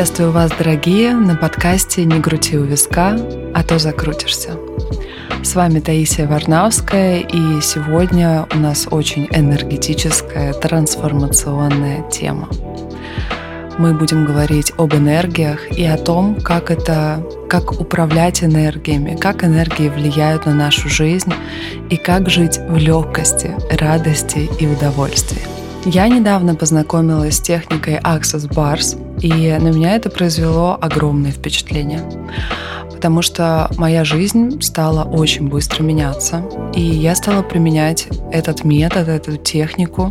Приветствую вас, дорогие, на подкасте «Не грути у виска, а то закрутишься». С вами Таисия Варнавская, и сегодня у нас очень энергетическая, трансформационная тема. Мы будем говорить об энергиях и о том, как это, как управлять энергиями, как энергии влияют на нашу жизнь и как жить в легкости, радости и удовольствии. Я недавно познакомилась с техникой Access Bars, и на меня это произвело огромное впечатление, потому что моя жизнь стала очень быстро меняться, и я стала применять этот метод, эту технику,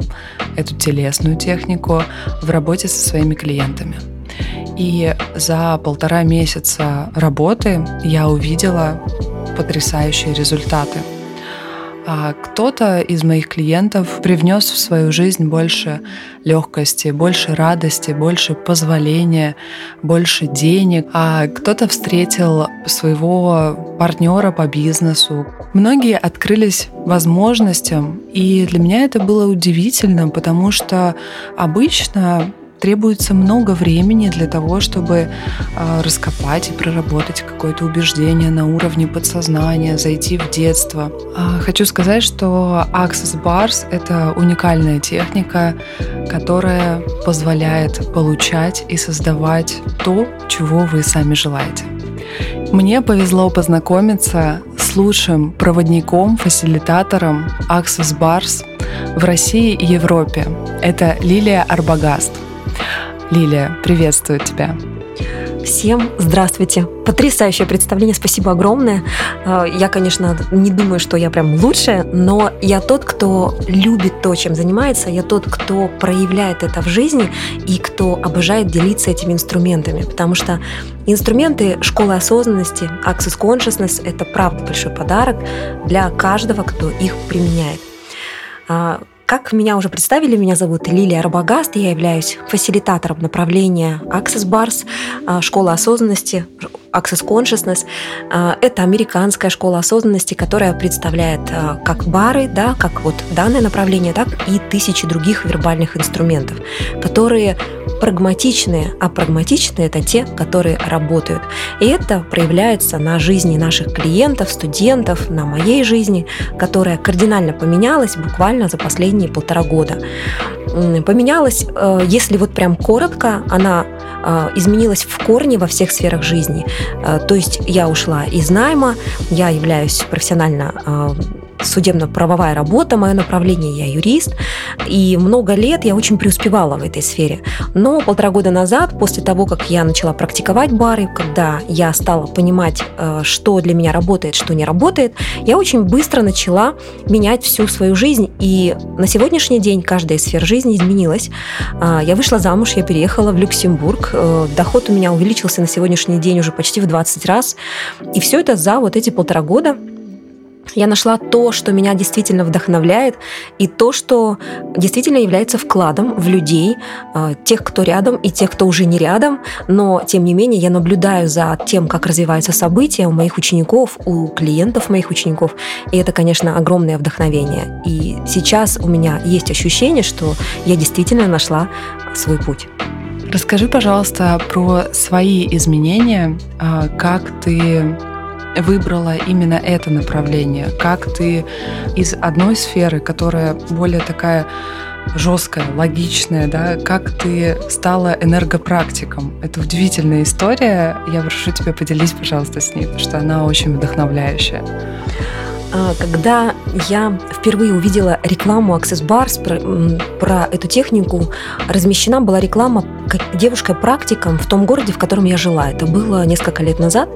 эту телесную технику в работе со своими клиентами. И за полтора месяца работы я увидела потрясающие результаты – а кто-то из моих клиентов привнес в свою жизнь больше легкости, больше радости, больше позволения, больше денег, а кто-то встретил своего партнера по бизнесу. Многие открылись возможностям, и для меня это было удивительно, потому что обычно требуется много времени для того, чтобы э, раскопать и проработать какое-то убеждение на уровне подсознания, зайти в детство. Э, хочу сказать, что Access Bars — это уникальная техника, которая позволяет получать и создавать то, чего вы сами желаете. Мне повезло познакомиться с лучшим проводником, фасилитатором Access Bars в России и Европе. Это Лилия Арбагаст — Лилия, приветствую тебя. Всем здравствуйте. Потрясающее представление, спасибо огромное. Э, я, конечно, не думаю, что я прям лучшая, но я тот, кто любит то, чем занимается, я тот, кто проявляет это в жизни и кто обожает делиться этими инструментами, потому что инструменты школы осознанности, Access Consciousness – это правда большой подарок для каждого, кто их применяет. Как меня уже представили, меня зовут Лилия Арбагаст, я являюсь фасилитатором направления Access Bars, а, школа осознанности, Access Consciousness. А, это американская школа осознанности, которая представляет а, как бары, да, как вот данное направление, так и тысячи других вербальных инструментов, которые прагматичные, а прагматичные это те, которые работают. И это проявляется на жизни наших клиентов, студентов, на моей жизни, которая кардинально поменялась буквально за последние полтора года. Поменялась, э, если вот прям коротко, она э, изменилась в корне во всех сферах жизни. Э, то есть я ушла из найма, я являюсь профессионально судебно-правовая работа, мое направление, я юрист, и много лет я очень преуспевала в этой сфере. Но полтора года назад, после того, как я начала практиковать бары, когда я стала понимать, э, что для меня работает, что не работает, я очень быстро начала менять всю свою жизнь, и на сегодняшний день каждая сфера жизни изменилась. А, я вышла замуж, я переехала в Люксембург, э, доход у меня увеличился на сегодняшний день уже почти в 20 раз, и все это за вот эти полтора года я нашла то, что меня действительно вдохновляет, и то, что действительно является вкладом в людей, а, тех, кто рядом, и тех, кто уже не рядом. Но, тем не менее, я наблюдаю за тем, как развиваются события у моих учеников, у клиентов моих учеников. И это, конечно, огромное вдохновение. И сейчас у меня есть ощущение, что я действительно нашла свой путь. Расскажи, пожалуйста, про свои изменения, а, как ты выбрала именно это направление? Как ты из одной сферы, которая более такая жесткая, логичная, да, как ты стала энергопрактиком. Это удивительная история. Я прошу тебя поделись, пожалуйста, с ней, потому что она очень вдохновляющая. А, когда я впервые увидела рекламу Access Bars про, про эту технику, размещена была реклама девушкой-практиком в том городе, в котором я жила. Это было несколько лет назад.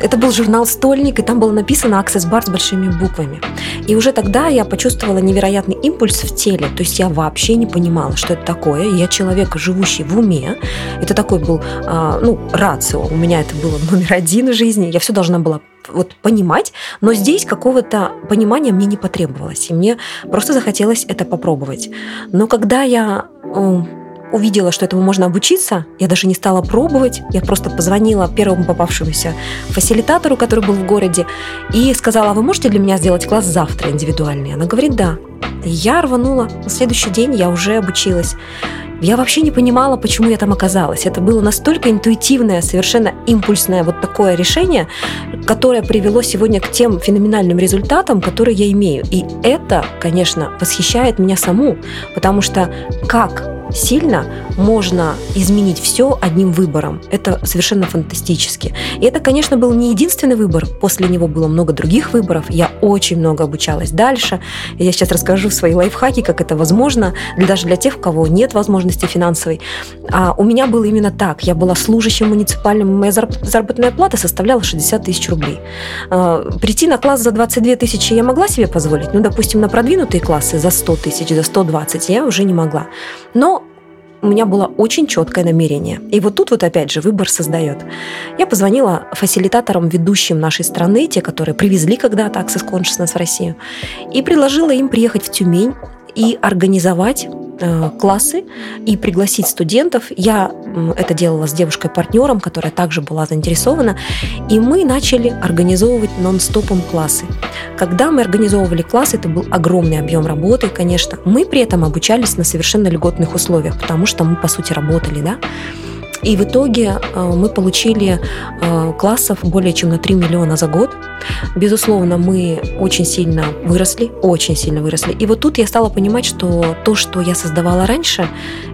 Это был журнал «Стольник», и там было написано Access Bar с большими буквами. И уже тогда я почувствовала невероятный импульс в теле. То есть я вообще не понимала, что это такое. Я человек, живущий в уме. Это такой был, а, ну, рацио. У меня это было номер один в жизни. Я все должна была вот понимать, но здесь какого-то понимания мне не потребовалось, и мне просто захотелось это попробовать. Но когда я увидела, что этому можно обучиться, я даже не стала пробовать, я просто позвонила первому попавшемуся фасилитатору, который был в городе, и сказала, «А вы можете для меня сделать класс завтра индивидуальный? Она говорит, да. И я рванула. На следующий день я уже обучилась. Я вообще не понимала, почему я там оказалась. Это было настолько интуитивное, совершенно импульсное вот такое решение, которое привело сегодня к тем феноменальным результатам, которые я имею. И это, конечно, восхищает меня саму, потому что как сильно можно изменить все одним выбором. Это совершенно фантастически. И это, конечно, был не единственный выбор. После него было много других выборов. Я очень много обучалась дальше. Я сейчас расскажу свои лайфхаки, как это возможно, даже для тех, у кого нет возможности финансовой. А у меня было именно так. Я была служащим муниципальным, моя заработная плата составляла 60 тысяч рублей. А, прийти на класс за 22 тысячи я могла себе позволить. Ну, допустим, на продвинутые классы за 100 тысяч, за 120 я уже не могла. Но у меня было очень четкое намерение. И вот тут вот опять же выбор создает. Я позвонила фасилитаторам, ведущим нашей страны, те, которые привезли когда-то Access Consciousness в Россию, и предложила им приехать в Тюмень и организовать классы и пригласить студентов. Я это делала с девушкой-партнером, которая также была заинтересована, и мы начали организовывать нон-стопом классы. Когда мы организовывали классы, это был огромный объем работы, конечно. Мы при этом обучались на совершенно льготных условиях, потому что мы, по сути, работали, да. И в итоге э, мы получили э, классов более чем на 3 миллиона за год. Безусловно, мы очень сильно выросли, очень сильно выросли. И вот тут я стала понимать, что то, что я создавала раньше,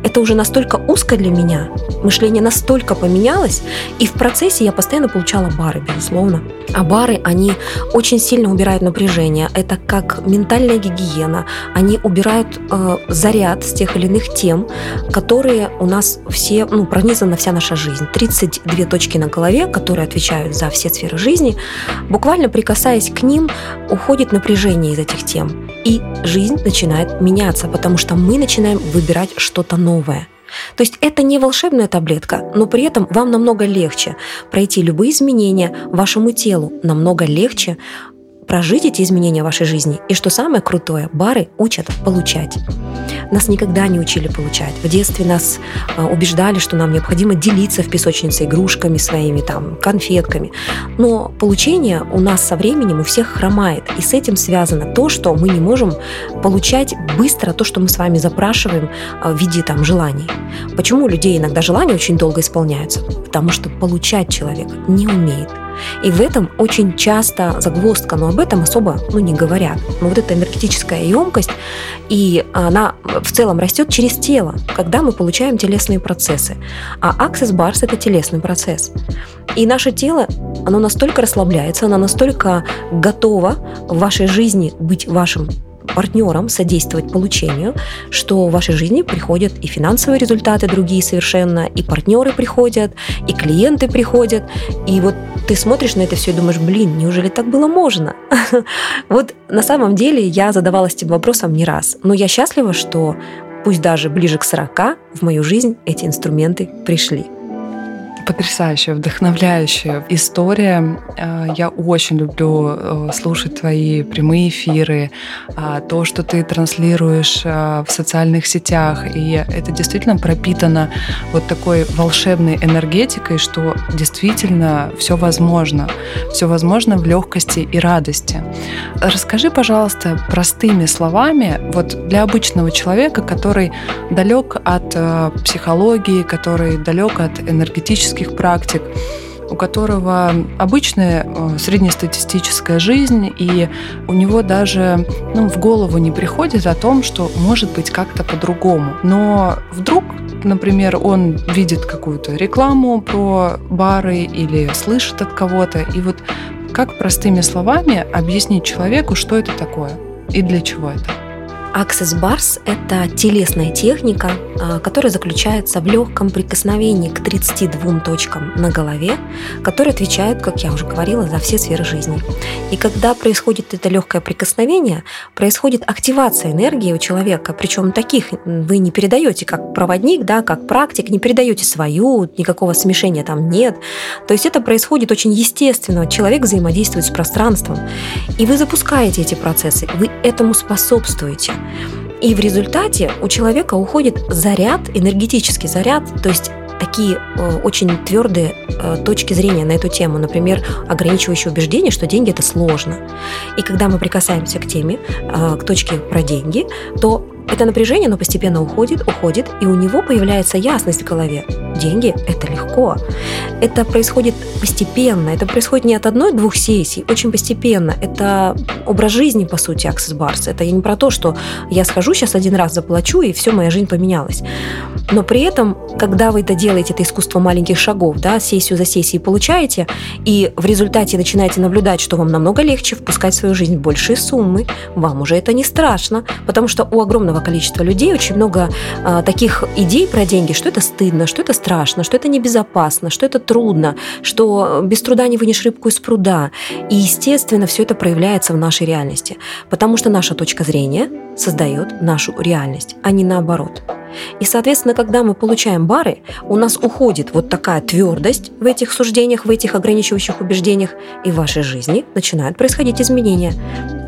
это уже настолько узко для меня, мышление настолько поменялось, и в процессе я постоянно получала бары, безусловно. А бары, они очень сильно убирают напряжение. Это как ментальная гигиена. Они убирают э, заряд с тех или иных тем, которые у нас все, ну, пронизана вся наша жизнь. 32 точки на голове, которые отвечают за все сферы жизни. Буквально прикасаясь к ним, уходит напряжение из этих тем. И жизнь начинает меняться, потому что мы начинаем выбирать что-то новое – то есть это не волшебная таблетка, но при этом вам намного легче пройти любые изменения вашему телу, намного легче прожить эти изменения в вашей жизни. И что самое крутое, бары учат получать. Нас никогда не учили получать. В детстве нас а, убеждали, что нам необходимо делиться в песочнице игрушками своими, там, конфетками. Но получение у нас со временем у всех хромает. И с этим связано то, что мы не можем получать быстро то, что мы с вами запрашиваем а, в виде там, желаний. Почему у людей иногда желания очень долго исполняются? Потому что получать человек не умеет. И в этом очень часто загвоздка, но об этом особо ну, не говорят. Но вот эта энергетическая емкость, и она в целом растет через тело, когда мы получаем телесные процессы. А Access Bars – это телесный процесс. И наше тело, оно настолько расслабляется, оно настолько готово в вашей жизни быть вашим партнерам содействовать получению, что в вашей жизни приходят и финансовые результаты другие совершенно, и партнеры приходят, и клиенты приходят. И вот ты смотришь на это все и думаешь, блин, неужели так было можно? Вот на самом деле я задавалась этим вопросом не раз. Но я счастлива, что пусть даже ближе к 40 в мою жизнь эти инструменты пришли потрясающая, вдохновляющая история. Э, я очень люблю э, слушать твои прямые эфиры, а, то, что ты транслируешь э, в социальных сетях. И это действительно пропитано вот такой волшебной энергетикой, что действительно все возможно. Все возможно в легкости и радости. Расскажи, пожалуйста, простыми словами, вот для обычного человека, который далек от психологии, который далек от энергетических клинических практик, у которого обычная э, среднестатистическая жизнь, и у него даже ну, в голову не приходит о том, что может быть как-то по-другому. Но вдруг, например, он видит какую-то рекламу про бары или слышит от кого-то, и вот как простыми словами объяснить человеку, что это такое и для чего это? Access Bars – это телесная техника, а, которая заключается в легком прикосновении к 32 точкам на голове, которые отвечают, как я уже говорила, за все сферы жизни. И когда происходит это легкое прикосновение, происходит активация энергии у человека, причем таких вы не передаете как проводник, да, как практик, не передаете свою, никакого смешения там нет. То есть это происходит очень естественно, человек взаимодействует с пространством, и вы запускаете эти процессы, вы этому способствуете. И в результате у человека уходит заряд, энергетический заряд, то есть такие э, очень твердые э, точки зрения на эту тему, например, ограничивающее убеждение, что деньги это сложно. И когда мы прикасаемся к теме, э, к точке про деньги, то это напряжение, оно постепенно уходит, уходит, и у него появляется ясность в голове. Деньги – это легко. Это происходит постепенно, это происходит не от одной-двух сессий, очень постепенно. Это образ жизни, по сути, Access Bars. Это не про то, что я схожу сейчас один раз, заплачу, и все, моя жизнь поменялась. Но при этом, когда вы это делаете, это искусство маленьких шагов, да, сессию за сессией получаете, и в результате начинаете наблюдать, что вам намного легче впускать в свою жизнь большие суммы, вам уже это не страшно, потому что у огромного количества людей очень много а, таких идей про деньги, что это стыдно, что это страшно, что это небезопасно, что это трудно, что без труда не вынешь рыбку из пруда. И, естественно, все это проявляется в нашей реальности, потому что наша точка зрения создает нашу реальность, а не наоборот. И, соответственно, когда мы получаем бары, у нас уходит вот такая твердость в этих суждениях, в этих ограничивающих убеждениях, и в вашей жизни начинают происходить изменения.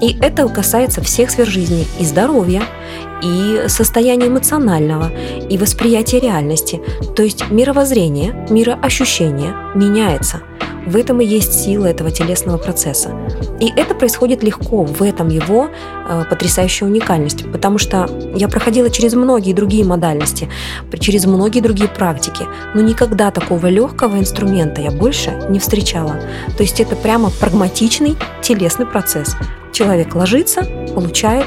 И это касается всех сфер жизни, и здоровья, и состояния эмоционального, и восприятия реальности. То есть мировоззрение, мироощущение меняется – в этом и есть сила этого телесного процесса. И это происходит легко, в этом его э, потрясающая уникальность, потому что я проходила через многие другие модальности, через многие другие практики, но никогда такого легкого инструмента я больше не встречала. То есть это прямо прагматичный телесный процесс. Человек ложится, получает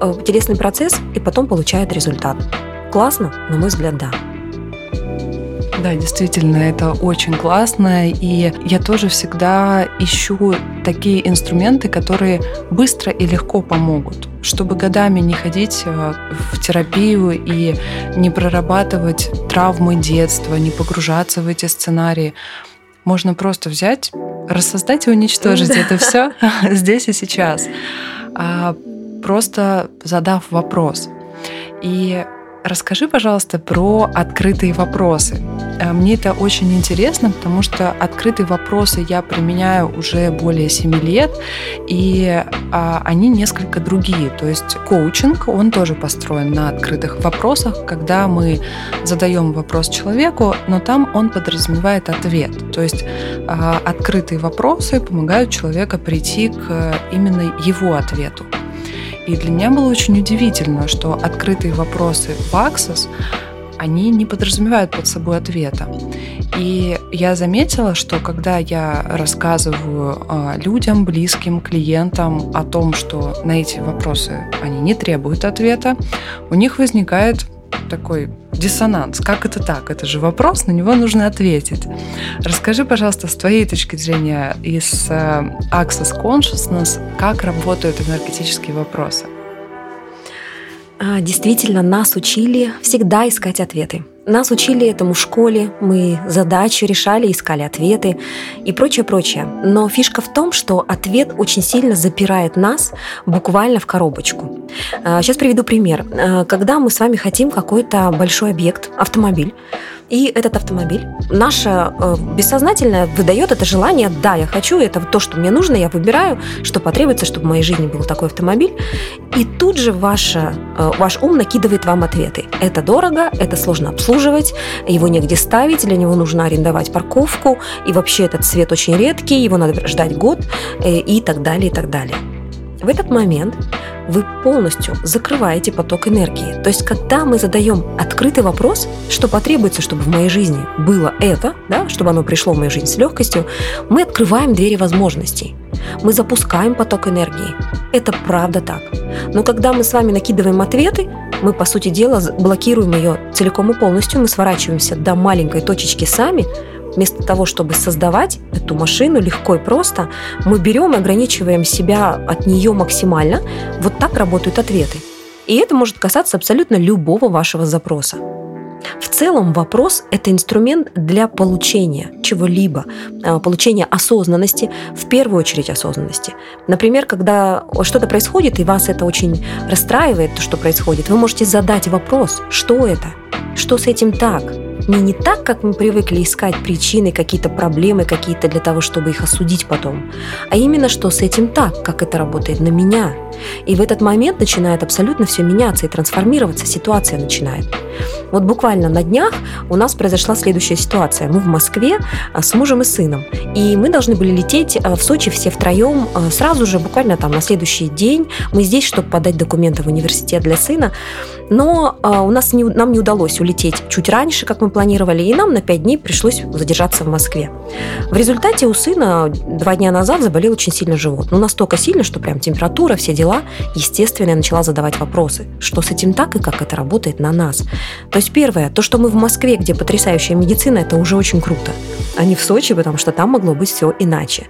э, телесный процесс и потом получает результат. Классно? На мой взгляд, да. Да, действительно, это очень классно. И я тоже всегда ищу такие инструменты, которые быстро и легко помогут чтобы годами не ходить э, в терапию и не прорабатывать травмы детства, не погружаться в эти сценарии. Можно просто взять, рассоздать и уничтожить да. это все здесь и сейчас, а просто задав вопрос. И Расскажи, пожалуйста, про открытые вопросы. Э, мне это очень интересно, потому что открытые вопросы я применяю уже более 7 лет, и а, они несколько другие. То есть коучинг, он тоже построен на открытых вопросах, когда мы задаем вопрос человеку, но там он подразумевает ответ. То есть а, открытые вопросы помогают человеку прийти к именно его ответу. И для меня было очень удивительно, что открытые вопросы в Access, они не подразумевают под собой ответа. И я заметила, что когда я рассказываю а, людям, близким, клиентам о том, что на эти вопросы они не требуют ответа, у них возникает такой диссонанс. Как это так? Это же вопрос, на него нужно ответить. Расскажи, пожалуйста, с твоей точки зрения из э, Access Consciousness, как работают энергетические вопросы? А, действительно, нас учили всегда искать ответы. Нас учили этому в школе, мы задачи решали, искали ответы и прочее, прочее. Но фишка в том, что ответ очень сильно запирает нас буквально в коробочку. Сейчас а, приведу пример. А, когда мы с вами хотим какой-то большой объект, автомобиль, и этот автомобиль, наше э, бессознательное выдает это желание, да, я хочу, это то, что мне нужно, я выбираю, что потребуется, чтобы в моей жизни был такой автомобиль. И тут же ваше, э, ваш ум накидывает вам ответы. Это дорого, это сложно обслуживать, его негде ставить, для него нужно арендовать парковку, и вообще этот цвет очень редкий, его надо ждать год, э, и так далее, и так далее. В этот момент вы полностью закрываете поток энергии. То есть, когда мы задаем открытый вопрос, что потребуется, чтобы в моей жизни было это, да, чтобы оно пришло в мою жизнь с легкостью, мы открываем двери возможностей. Мы запускаем поток энергии. Это правда так. Но когда мы с вами накидываем ответы, мы, по сути дела, блокируем ее целиком и полностью, мы сворачиваемся до маленькой точечки сами, Вместо того, чтобы создавать эту машину легко и просто, мы берем и ограничиваем себя от нее максимально. Вот так работают ответы. И это может касаться абсолютно любого вашего запроса. В целом вопрос – это инструмент для получения чего-либо, а, получения осознанности, в первую очередь осознанности. Например, когда что-то происходит, и вас это очень расстраивает, то, что происходит, вы можете задать вопрос, что это, что с этим так, не не так, как мы привыкли искать причины, какие-то проблемы какие-то для того, чтобы их осудить потом, а именно что с этим так, как это работает на меня. И в этот момент начинает абсолютно все меняться и трансформироваться, ситуация начинает. Вот буквально на днях у нас произошла следующая ситуация. Мы в Москве а, с мужем и сыном. И мы должны были лететь а, в Сочи все втроем а, сразу же, буквально там на следующий день. Мы здесь, чтобы подать документы в университет для сына. Но у нас не, нам не удалось улететь чуть раньше, как мы планировали, и нам на пять дней пришлось задержаться в Москве. В результате у сына два дня назад заболел очень сильно живот. Ну, настолько сильно, что прям температура, все дела. Естественно, я начала задавать вопросы, что с этим так и как это работает на нас. То есть первое, то, что мы в Москве, где потрясающая медицина, это уже очень круто. А не в Сочи, потому что там могло быть все иначе.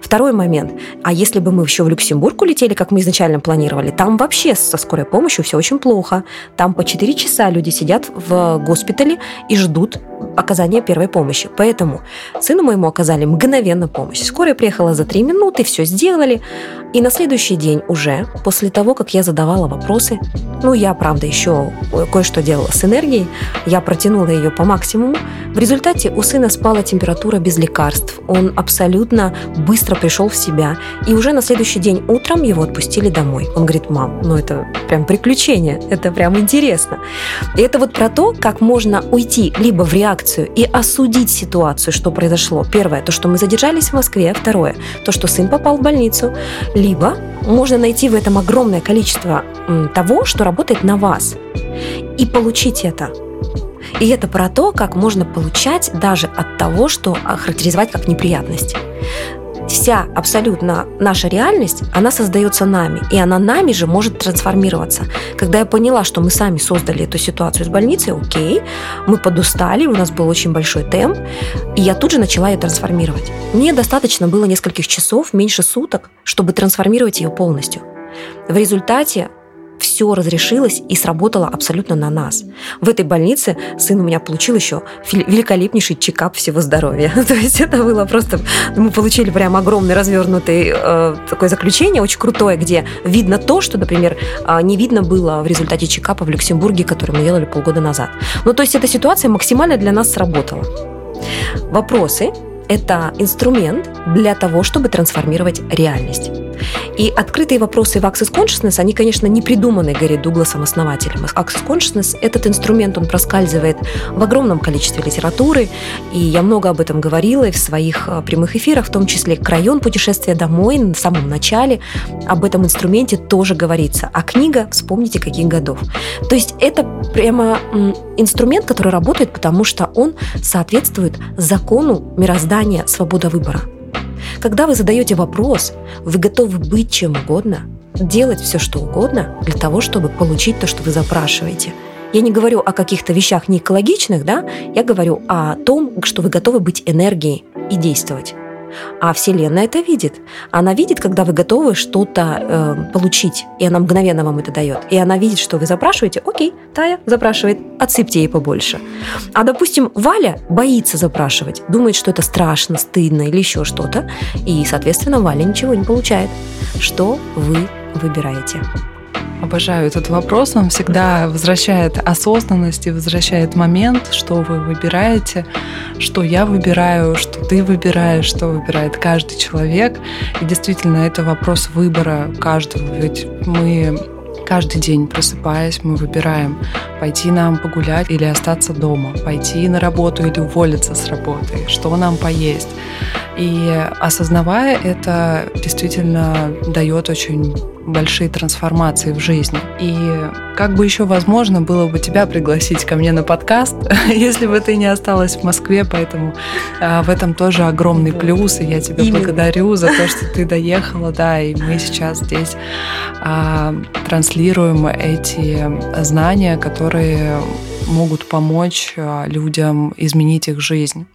Второй момент. А если бы мы еще в Люксембург улетели, как мы изначально планировали, там вообще со скорой помощью все очень плохо. Там по 4 часа люди сидят в госпитале и ждут оказания первой помощи. Поэтому сыну моему оказали мгновенно помощь. Скорая приехала за 3 минуты, все сделали. И на следующий день уже, после того, как я задавала вопросы, ну, я, правда, еще кое-что делала с энергией, я протянула ее по максимуму. В результате у сына спала температура без лекарств. Он абсолютно быстро пришел в себя. И уже на следующий день утром его отпустили домой. Он говорит, мам, ну это прям приключение, это прям интересно. И это вот про то, как можно уйти либо в реакцию и осудить ситуацию, что произошло. Первое, то, что мы задержались в Москве. Второе, то, что сын попал в больницу. Либо можно найти в этом огромное количество того, что работает на вас, и получить это. И это про то, как можно получать даже от того, что охарактеризовать как неприятность вся абсолютно наша реальность, она создается нами, и она нами же может трансформироваться. Когда я поняла, что мы сами создали эту ситуацию с больницей, окей, мы подустали, у нас был очень большой темп, и я тут же начала ее трансформировать. Мне достаточно было нескольких часов, меньше суток, чтобы трансформировать ее полностью. В результате все разрешилось и сработало абсолютно на нас. В этой больнице сын у меня получил еще великолепнейший чекап всего здоровья. То есть это было просто... Мы получили прям огромный развернутый э, такое заключение, очень крутое, где видно то, что, например, э, не видно было в результате чекапа в Люксембурге, который мы делали полгода назад. Ну, то есть эта ситуация максимально для нас сработала. Вопросы – это инструмент для того, чтобы трансформировать реальность. И открытые вопросы в Access Consciousness, они, конечно, не придуманы Гарри Дугласом, основателем. Access Consciousness – этот инструмент, он проскальзывает в огромном количестве литературы, и я много об этом говорила и в своих а, прямых эфирах, в том числе «Крайон. Путешествие домой» на самом начале об этом инструменте тоже говорится. А книга «Вспомните, каких годов». То есть это прямо инструмент, который работает, потому что он соответствует закону мироздания свобода выбора. Когда вы задаете вопрос, вы готовы быть чем угодно, делать все, что угодно для того, чтобы получить то, что вы запрашиваете. Я не говорю о каких-то вещах не экологичных, да, я говорю о том, что вы готовы быть энергией и действовать. А Вселенная это видит. Она видит, когда вы готовы что-то э, получить, и она мгновенно вам это дает. И она видит, что вы запрашиваете, окей, Тая запрашивает, отсыпьте ей побольше. А, допустим, Валя боится запрашивать, думает, что это страшно, стыдно или еще что-то, и, соответственно, Валя ничего не получает. Что вы выбираете? Обожаю этот вопрос. Он всегда возвращает осознанность и возвращает момент, что вы выбираете, что я выбираю, что ты выбираешь, что выбирает каждый человек. И действительно, это вопрос выбора каждого. Ведь мы Каждый день, просыпаясь, мы выбираем, пойти нам погулять или остаться дома, пойти на работу или уволиться с работы, что нам поесть. И осознавая это, действительно дает очень большие трансформации в жизни. И как бы еще возможно было бы тебя пригласить ко мне на подкаст, если бы ты не осталась в Москве, поэтому а, в этом тоже огромный плюс, и я тебя Именно. благодарю за то, что ты доехала, да, и мы сейчас здесь а, транслируем эти знания, которые могут помочь а, людям изменить их жизнь.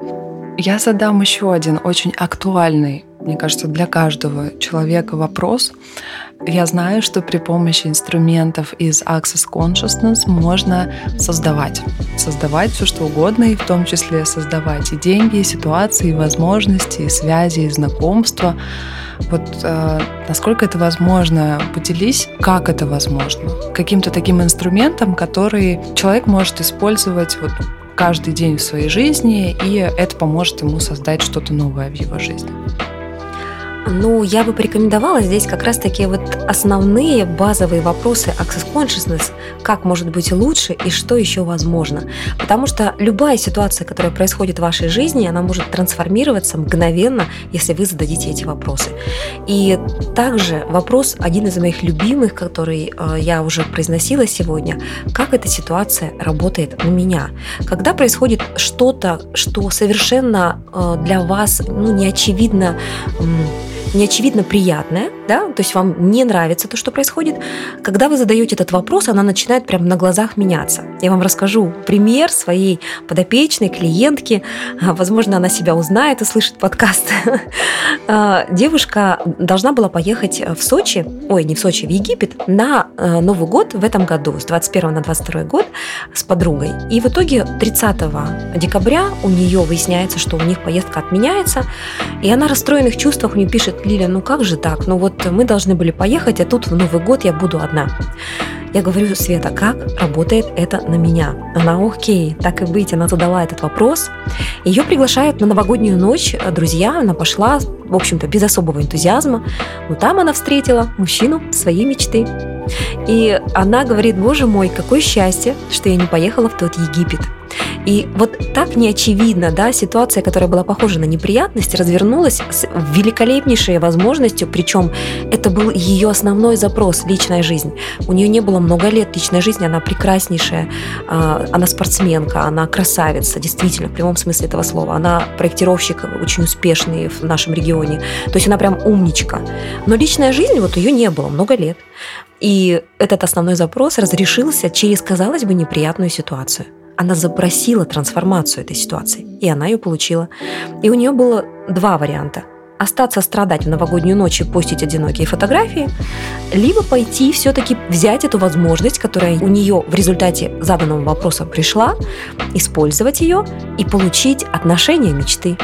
Я задам еще один очень актуальный, мне кажется, для каждого человека вопрос. Я знаю, что при помощи инструментов из Access Consciousness можно создавать. Создавать все, что угодно, и в том числе создавать и деньги, и ситуации, и возможности, и связи, и знакомства. Вот э, насколько это возможно, поделись, как это возможно. Каким-то таким инструментом, который человек может использовать вот каждый день в своей жизни, и это поможет ему создать что-то новое в его жизни. Ну, я бы порекомендовала здесь как раз-таки вот основные базовые вопросы Access Consciousness, как может быть лучше и что еще возможно. Потому что любая ситуация, которая происходит в вашей жизни, она может трансформироваться мгновенно, если вы зададите эти вопросы. И также вопрос, один из моих любимых, который э, я уже произносила сегодня, как эта ситуация работает на меня. Когда происходит что-то, что совершенно э, для вас ну, не очевидно неочевидно приятное, да, то есть вам не нравится то, что происходит, когда вы задаете этот вопрос, она начинает прямо на глазах меняться. Я вам расскажу пример своей подопечной клиентки, возможно, она себя узнает, услышит подкаст. А, девушка должна была поехать в Сочи, ой, не в Сочи, в Египет на э, Новый год в этом году, с 21 на 22 год с подругой. И в итоге 30 декабря у нее выясняется, что у них поездка отменяется, и она в расстроенных чувствах мне пишет, Лиля, ну как же так? Ну вот мы должны были поехать, а тут в Новый год я буду одна. Я говорю, Света, как работает это на меня? Она, окей, так и быть, она задала этот вопрос. Ее приглашают на новогоднюю ночь друзья, она пошла, в общем-то, без особого энтузиазма, но там она встретила мужчину своей мечты. И она говорит, боже мой, какое счастье, что я не поехала в тот Египет. И вот так неочевидно, да, ситуация, которая была похожа на неприятность, развернулась с великолепнейшей возможностью, причем это был ее основной запрос – личная жизнь. У нее не было много лет личной жизни, она прекраснейшая, а, она спортсменка, она красавица, действительно, в прямом смысле этого слова. Она проектировщик очень успешный в нашем регионе. То есть она прям умничка. Но личная жизнь вот ее не было много лет. И этот основной запрос разрешился через, казалось бы, неприятную ситуацию она запросила трансформацию этой ситуации, и она ее получила. И у нее было два варианта остаться страдать в новогоднюю ночь и постить одинокие фотографии, либо пойти все-таки взять эту возможность, которая у нее в результате заданного вопроса пришла, использовать ее и получить отношения мечты.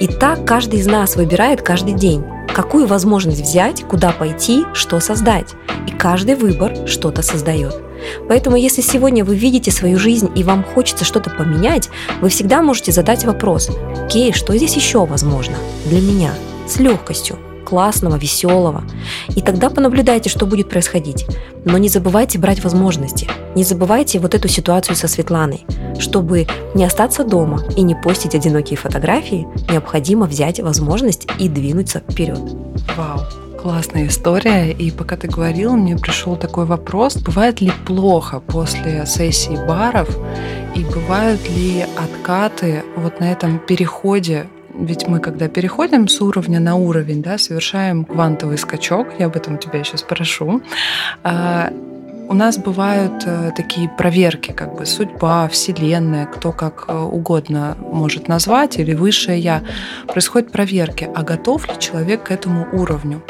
И так каждый из нас выбирает каждый день, какую возможность взять, куда пойти, что создать. И каждый выбор что-то создает. Поэтому, если сегодня вы видите свою жизнь и вам хочется что-то поменять, вы всегда можете задать вопрос, окей, что здесь еще возможно для меня с легкостью, классного, веселого. И тогда понаблюдайте, что будет происходить. Но не забывайте брать возможности. Не забывайте вот эту ситуацию со Светланой. Чтобы не остаться дома и не постить одинокие фотографии, необходимо взять возможность и двинуться вперед. Вау! Классная история. И пока ты говорил, мне пришел такой вопрос. Бывает ли плохо после сессии баров? И бывают ли откаты вот на этом переходе ведь мы, когда переходим с уровня на уровень, да, совершаем квантовый скачок, я об этом тебя еще спрошу, а, у нас бывают э, такие проверки, как бы судьба, вселенная, кто как э, угодно может назвать, или высшее я. Происходят проверки, а готов ли человек к этому уровню.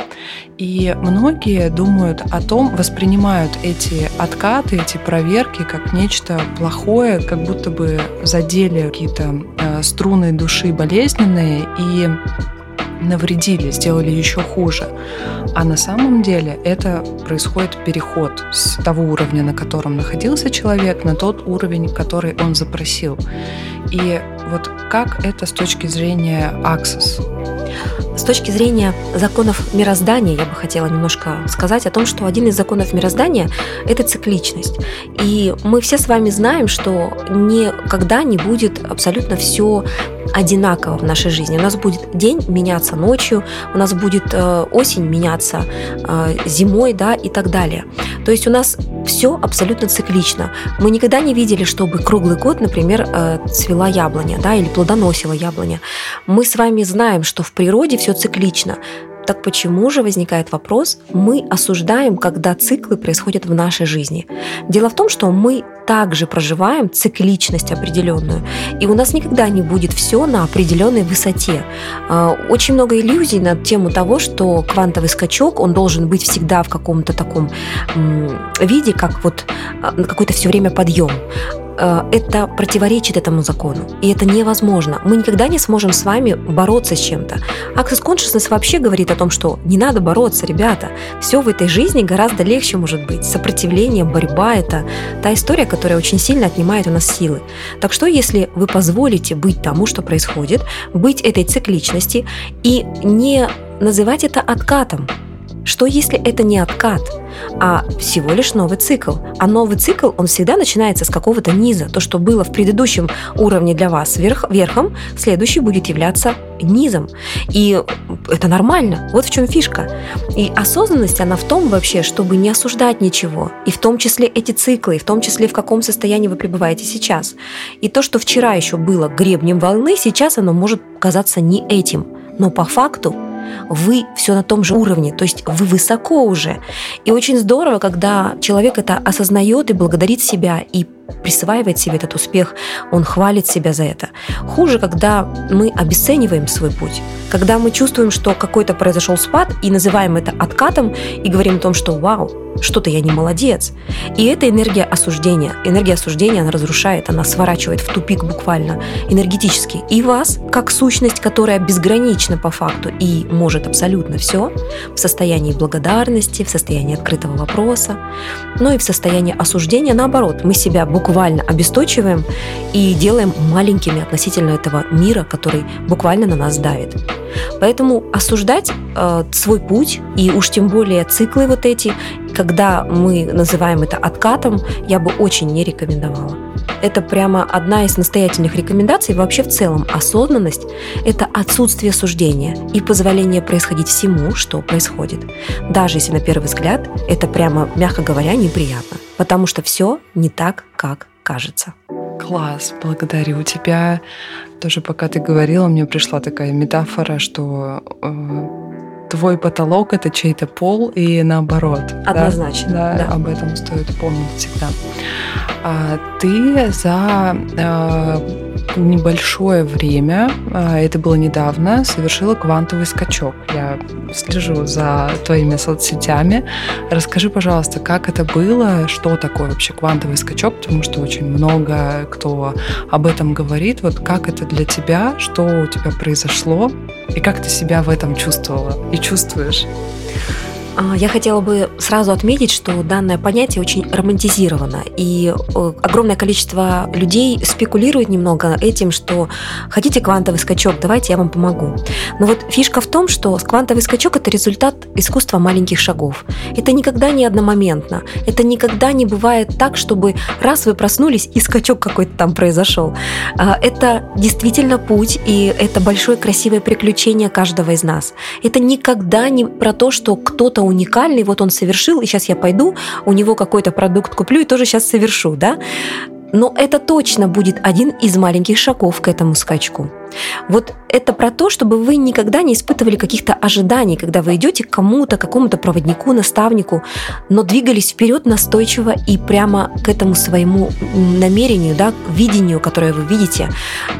И многие думают о том, воспринимают эти откаты, эти проверки как нечто плохое, как будто бы задели какие-то э, струны души болезненные и навредили, сделали еще хуже. А на самом деле это происходит переход с того уровня, на котором находился человек, на тот уровень, который он запросил. И вот как это с точки зрения Access? С точки зрения законов мироздания, я бы хотела немножко сказать о том, что один из законов мироздания – это цикличность. И мы все с вами знаем, что никогда не будет абсолютно все одинаково в нашей жизни. У нас будет день меняться ночью, у нас будет э, осень меняться э, зимой, да, и так далее. То есть у нас все абсолютно циклично. Мы никогда не видели, чтобы круглый год, например, э, цвела яблоня, да, или плодоносила яблоня. Мы с вами знаем, что в природе все циклично. Так почему же возникает вопрос, мы осуждаем, когда циклы происходят в нашей жизни? Дело в том, что мы также проживаем цикличность определенную, и у нас никогда не будет все на определенной высоте. А, очень много иллюзий на тему того, что квантовый скачок, он должен быть всегда в каком-то таком виде, как вот а, какой-то все время подъем. Э, это противоречит этому закону. И это невозможно. Мы никогда не сможем с вами бороться с чем-то. Access Consciousness вообще говорит о том, что не надо бороться, ребята. Все в этой жизни гораздо легче может быть. Сопротивление, борьба – это та история, которая очень сильно отнимает у нас силы. Так что, если вы позволите быть тому, что происходит, быть этой цикличности и не называть это откатом. Что если это не откат, а всего лишь новый цикл? А новый цикл, он всегда начинается с какого-то низа. То, что было в предыдущем уровне для вас верх, верхом, следующий будет являться низом. И это нормально. Вот в чем фишка. И осознанность, она в том вообще, чтобы не осуждать ничего. И в том числе эти циклы, и в том числе в каком состоянии вы пребываете сейчас. И то, что вчера еще было гребнем волны, сейчас оно может казаться не этим. Но по факту вы все на том же уровне, то есть вы высоко уже. И очень здорово, когда человек это осознает и благодарит себя, и присваивает себе этот успех, он хвалит себя за это. Хуже, когда мы обесцениваем свой путь, когда мы чувствуем, что какой-то произошел спад и называем это откатом и говорим о том, что вау, что-то я не молодец. И это энергия осуждения. Энергия осуждения, она разрушает, она сворачивает в тупик буквально энергетически. И вас, как сущность, которая безгранична по факту и может абсолютно все, в состоянии благодарности, в состоянии открытого вопроса, но и в состоянии осуждения, наоборот, мы себя буквально обесточиваем и делаем маленькими относительно этого мира, который буквально на нас давит. Поэтому осуждать э, свой путь и уж тем более циклы вот эти, когда мы называем это откатом, я бы очень не рекомендовала. Это прямо одна из настоятельных рекомендаций. Вообще в целом осознанность – это отсутствие суждения и позволение происходить всему, что происходит. Даже если на первый взгляд это прямо, мягко говоря, неприятно. Потому что все не так, как кажется. Класс, благодарю тебя. Тоже пока ты говорила, мне пришла такая метафора, что э, твой потолок это чей-то пол и наоборот. Однозначно. Да, да, да. об этом стоит помнить всегда. А ты за э, небольшое время, а, это было недавно, совершила квантовый скачок. Я слежу за твоими соцсетями. Расскажи, пожалуйста, как это было, что такое вообще квантовый скачок, потому что очень много кто об этом говорит. Вот как это для тебя, что у тебя произошло, и как ты себя в этом чувствовала и чувствуешь? А, я хотела бы сразу отметить, что данное понятие очень романтизировано, и э, огромное количество людей спекулирует немного этим, что хотите квантовый скачок, давайте я вам помогу. Но вот фишка в том, что квантовый скачок – это результат искусства маленьких шагов. Это никогда не одномоментно, это никогда не бывает так, чтобы раз вы проснулись и скачок какой-то там произошел. А, это действительно путь, и это большое красивое приключение каждого из нас. Это никогда не про то, что кто-то уникальный, вот он совершил, и сейчас я пойду, у него какой-то продукт куплю и тоже сейчас совершу, да? Но это точно будет один из маленьких шагов к этому скачку. Вот это про то, чтобы вы никогда не испытывали каких-то ожиданий, когда вы идете к кому-то, какому-то проводнику, наставнику, но двигались вперед настойчиво и прямо к этому своему намерению, да, видению, которое вы видите.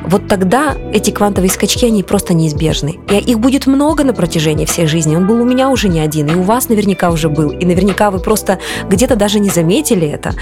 Вот тогда эти квантовые скачки, они просто неизбежны. И их будет много на протяжении всей жизни. Он был у меня уже не один, и у вас наверняка уже был. И наверняка вы просто где-то даже не заметили это.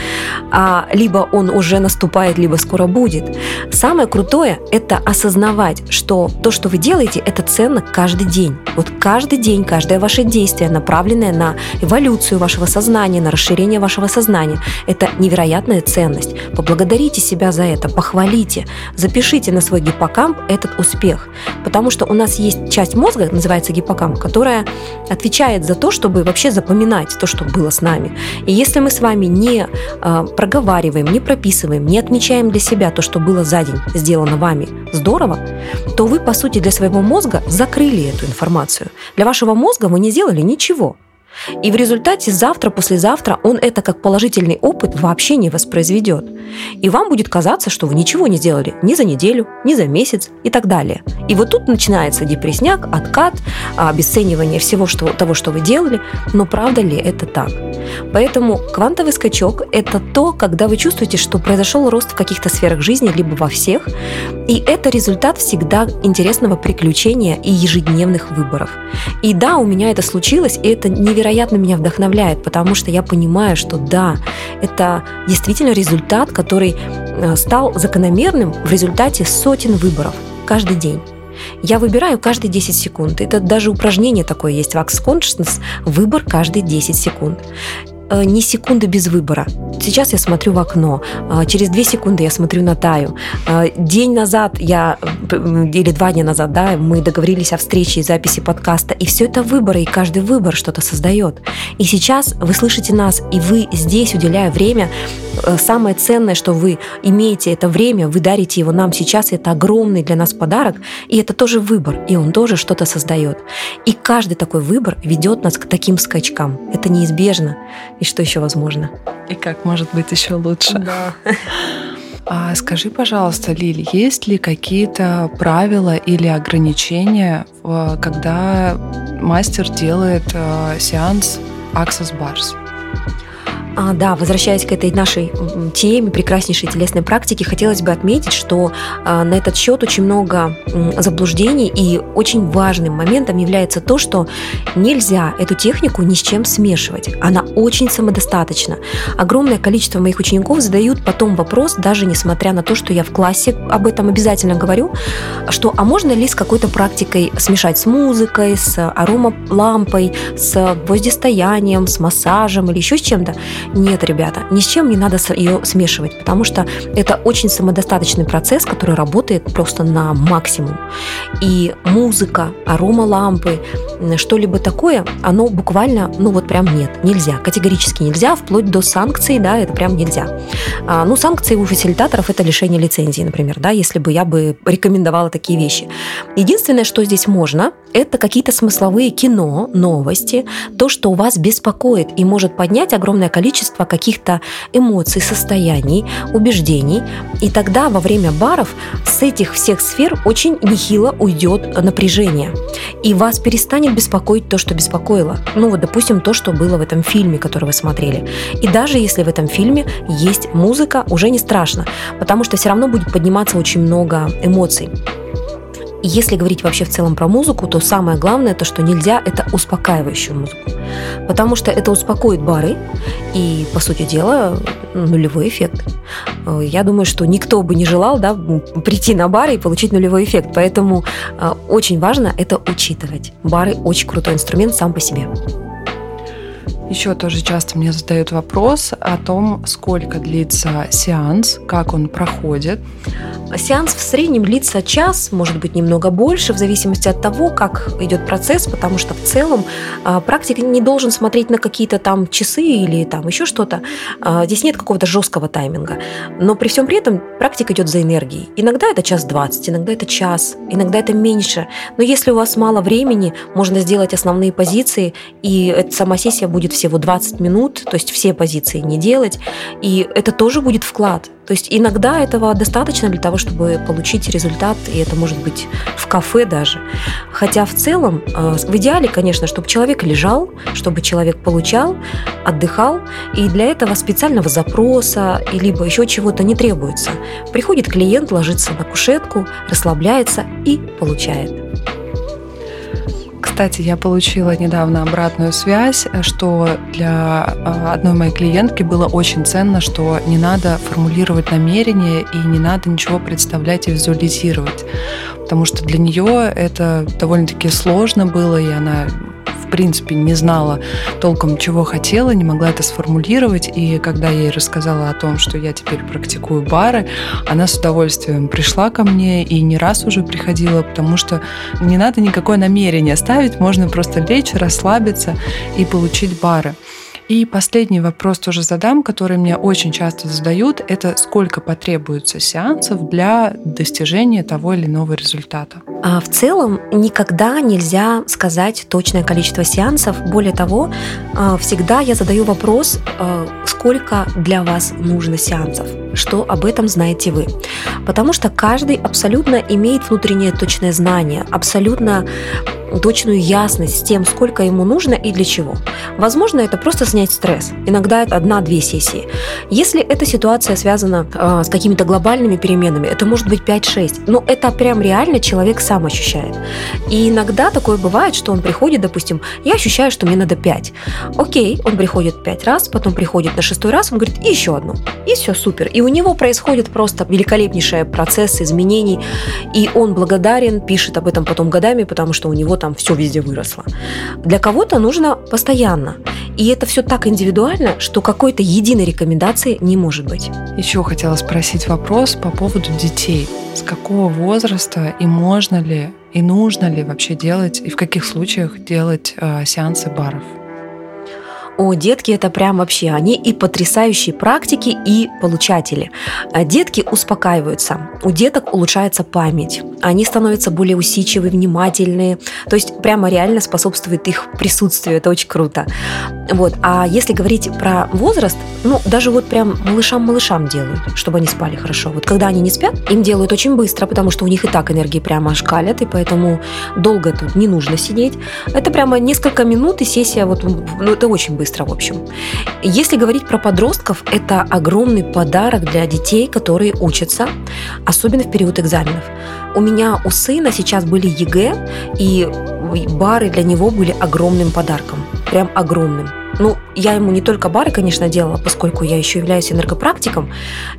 А либо он уже наступает, либо скоро будет. Самое крутое – это осознавать, что то, что вы делаете, это ценно каждый день. Вот каждый день, каждое ваше действие, направленное на эволюцию вашего сознания, на расширение вашего сознания, это невероятная ценность. Поблагодарите себя за это, похвалите, запишите на свой гиппокамп этот успех. Потому что у нас есть часть мозга, называется гиппокамп, которая отвечает за то, чтобы вообще запоминать то, что было с нами. И если мы с вами не э, проговариваем, не прописываем, не отмечаем для себя то, что было за день сделано вами здорово, то вы, по сути, для своего мозга закрыли эту информацию. Для вашего мозга вы не сделали ничего. И в результате завтра, послезавтра он это как положительный опыт вообще не воспроизведет. И вам будет казаться, что вы ничего не сделали ни за неделю, ни за месяц и так далее. И вот тут начинается депресняк, откат, обесценивание всего что, того, что вы делали. Но правда ли это так? Поэтому квантовый скачок – это то, когда вы чувствуете, что произошел рост в каких-то сферах жизни, либо во всех. И это результат всегда интересного приключения и ежедневных выборов. И да, у меня это случилось, и это невероятно меня вдохновляет, потому что я понимаю, что да, это действительно результат, который э, стал закономерным в результате сотен выборов каждый день. Я выбираю каждые 10 секунд. Это даже упражнение такое есть в Axe Consciousness. Выбор каждые 10 секунд. Э, ни секунды без выбора. Сейчас я смотрю в окно, э, через две секунды я смотрю на Таю. Э, день назад я, или два дня назад, да, мы договорились о встрече и записи подкаста, и все это выборы, и каждый выбор что-то создает. И сейчас вы слышите нас, и вы здесь, уделяя время, самое ценное, что вы имеете это время, вы дарите его нам сейчас, это огромный для нас подарок, и это тоже выбор, и он тоже что-то создает. И каждый такой выбор ведет нас к таким скачкам. Это неизбежно. И что еще возможно? И как может быть еще лучше? Да. А скажи, пожалуйста, Лили, есть ли какие-то правила или ограничения, когда мастер делает э, сеанс Access Bars? А, да, возвращаясь к этой нашей теме прекраснейшей телесной практики, хотелось бы отметить, что а, на этот счет очень много заблуждений и очень важным моментом является то, что нельзя эту технику ни с чем смешивать. Она очень самодостаточна. Огромное количество моих учеников задают потом вопрос, даже несмотря на то, что я в классе об этом обязательно говорю, что а можно ли с какой-то практикой смешать с музыкой, с аромалампой, с гвоздистоянием, с массажем или еще с чем-то. Нет, ребята, ни с чем не надо ее смешивать, потому что это очень самодостаточный процесс, который работает просто на максимум. И музыка, арома лампы, что-либо такое, оно буквально, ну вот прям нет, нельзя, категорически нельзя, вплоть до санкций, да, это прям нельзя. А, ну, санкции у фасилитаторов это лишение лицензии, например, да, если бы я бы рекомендовала такие вещи. Единственное, что здесь можно, это какие-то смысловые кино, новости, то, что вас беспокоит и может поднять огромное количество каких-то эмоций, состояний, убеждений. И тогда во время баров с этих всех сфер очень нехило уйдет напряжение. И вас перестанет беспокоить то, что беспокоило. Ну вот, допустим, то, что было в этом фильме, который вы смотрели. И даже если в этом фильме есть музыка, уже не страшно, потому что все равно будет подниматься очень много эмоций. Если говорить вообще в целом про музыку, то самое главное, то, что нельзя, это успокаивающую музыку. Потому что это успокоит бары и, по сути дела, нулевой эффект. Э, я думаю, что никто бы не желал да, прийти на бары и получить нулевой эффект. Поэтому э, очень важно это учитывать. Бары очень крутой инструмент сам по себе. Еще тоже часто мне задают вопрос о том, сколько длится сеанс, как он проходит. Сеанс в среднем длится час, может быть, немного больше, в зависимости от того, как идет процесс, потому что в целом а, практик не должен смотреть на какие-то там часы или там еще что-то. А, здесь нет какого-то жесткого тайминга. Но при всем при этом практика идет за энергией. Иногда это час двадцать, иногда это час, иногда это меньше. Но если у вас мало времени, можно сделать основные позиции, и сама сессия будет всего 20 минут, то есть все позиции не делать, и это тоже будет вклад. То есть иногда этого достаточно для того, чтобы получить результат, и это может быть в кафе даже. Хотя в целом, э, в идеале, конечно, чтобы человек лежал, чтобы человек получал, отдыхал, и для этого специального запроса и либо еще чего-то не требуется. Приходит клиент, ложится на кушетку, расслабляется и получает. Кстати, я получила недавно обратную связь, что для а, одной моей клиентки было очень ценно, что не надо формулировать намерения и не надо ничего представлять и визуализировать, потому что для нее это довольно-таки сложно было, и она в принципе не знала толком, чего хотела, не могла это сформулировать. И когда я ей рассказала о том, что я теперь практикую бары, она с удовольствием пришла ко мне и не раз уже приходила, потому что не надо никакое намерение ставить, можно просто лечь, расслабиться и получить бары. И последний вопрос тоже задам, который мне очень часто задают, это сколько потребуется сеансов для достижения того или иного результата? А в целом никогда нельзя сказать точное количество сеансов. Более того, а, всегда я задаю вопрос, а, сколько для вас нужно сеансов, что об этом знаете вы. Потому что каждый абсолютно имеет внутреннее точное знание, абсолютно точную ясность с тем, сколько ему нужно и для чего. Возможно, это просто снять стресс. Иногда это одна-две сессии. Если эта ситуация связана э, с какими-то глобальными переменами, это может быть 5-6. Но это прям реально человек сам ощущает. И иногда такое бывает, что он приходит, допустим, я ощущаю, что мне надо 5. Окей, он приходит 5 раз, потом приходит на шестой раз, он говорит, и еще одну. И все супер. И у него происходит просто великолепнейший процесс изменений. И он благодарен, пишет об этом потом годами, потому что у него там все везде выросло. Для кого-то нужно постоянно. И это все так индивидуально, что какой-то единой рекомендации не может быть. Еще хотела спросить вопрос по поводу детей. С какого возраста и можно ли и нужно ли вообще делать, и в каких случаях делать э, сеансы баров? О, детки это прям вообще, они и потрясающие практики, и получатели. А детки успокаиваются, у деток улучшается память, они становятся более усидчивые, внимательные, то есть прямо реально способствует их присутствию, это очень круто. Вот. А если говорить про возраст, ну, даже вот прям малышам-малышам делают, чтобы они спали хорошо. Вот когда они не спят, им делают очень быстро, потому что у них и так энергии прямо шкалят, и поэтому долго тут не нужно сидеть. Это прямо несколько минут, и сессия, вот, ну, это очень быстро, в общем. Если говорить про подростков, это огромный подарок для детей, которые учатся, особенно в период экзаменов. У меня у сына сейчас были ЕГЭ, и бары для него были огромным подарком. Прям огромным. Ну, я ему не только бары, конечно, делала, поскольку я еще являюсь энергопрактиком,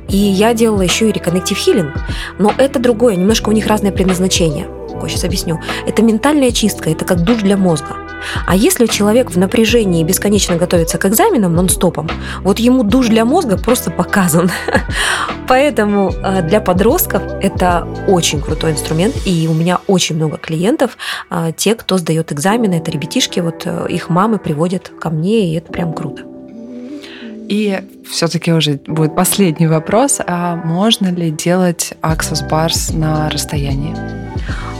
и я делала еще и reconnective healing. Но это другое, немножко у них разное предназначение. Сейчас объясню. Это ментальная чистка, это как душ для мозга. А если человек в напряжении бесконечно готовится к экзаменам нон-стопом, вот ему душ для мозга просто показан. Поэтому э, для подростков это очень крутой инструмент, и у меня очень много клиентов, э, те, кто сдает экзамены, это ребятишки, вот э, их мамы приводят ко мне, и это прям круто. И все-таки уже будет последний вопрос. А можно ли делать Access Bars на расстоянии?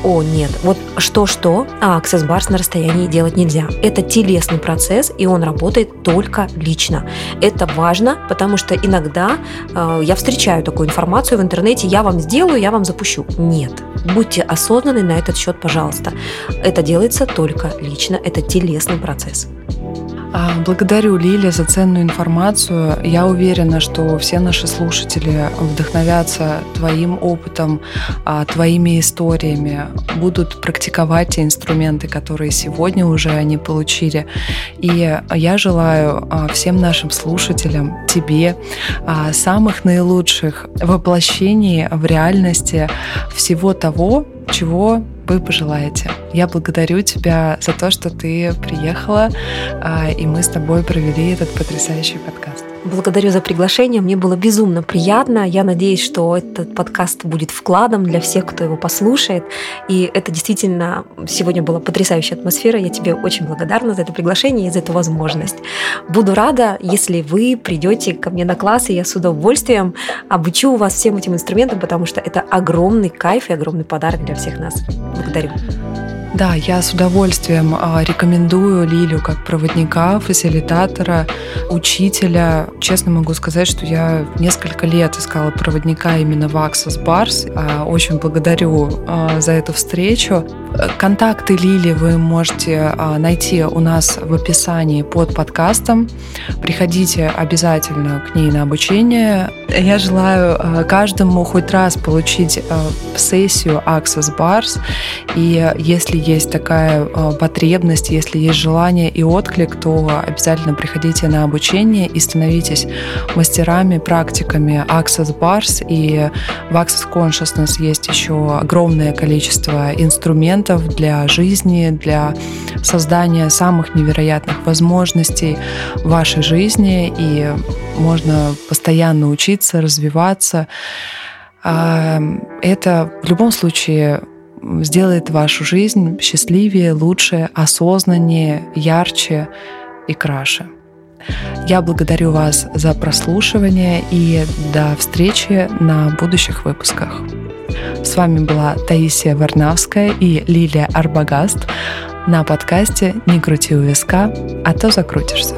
О, нет, вот что-что, а Access Bars на расстоянии делать нельзя. Это телесный процесс, и он работает только лично. Это важно, потому что иногда э, я встречаю такую информацию в интернете, я вам сделаю, я вам запущу. Нет, будьте осознанны на этот счет, пожалуйста. Это делается только лично, это телесный процесс. А, благодарю, Лилия, за ценную информацию. Я уверена, что все наши слушатели вдохновятся твоим опытом, а, твоими историями, будут практиковать те инструменты, которые сегодня уже они получили. И я желаю а, всем нашим слушателям, тебе, самых наилучших воплощений в реальности всего того, чего вы пожелаете. Я благодарю тебя за то, что ты приехала, а, и мы с тобой провели этот потрясающий подкаст. Благодарю за приглашение. Мне было безумно приятно. Я надеюсь, что этот подкаст будет вкладом для всех, кто его послушает. И это действительно сегодня была потрясающая атмосфера. Я тебе очень благодарна за это приглашение и за эту возможность. Буду рада, если вы придете ко мне на класс, и я с удовольствием обучу вас всем этим инструментам, потому что это огромный кайф и огромный подарок для всех нас. Благодарю. Да, я с удовольствием а, рекомендую Лилю как проводника, фасилитатора, учителя. Честно могу сказать, что я несколько лет искала проводника именно в Access Bars. А, очень благодарю а, за эту встречу. Контакты Лили вы можете найти у нас в описании под подкастом. Приходите обязательно к ней на обучение. Я желаю каждому хоть раз получить сессию Access Bars. И если есть такая э, потребность, если есть желание и отклик, то обязательно приходите на обучение и становитесь мастерами, практиками Access Bars. И в Access Consciousness есть еще огромное количество инструментов для жизни, для создания самых невероятных возможностей в вашей жизни. И можно постоянно учиться, развиваться. А, это в любом случае сделает вашу жизнь счастливее, лучше, осознаннее, ярче и краше. Я благодарю вас за прослушивание и до встречи на будущих выпусках. С вами была Таисия Варнавская и Лилия Арбагаст на подкасте «Не крути у виска, а то закрутишься».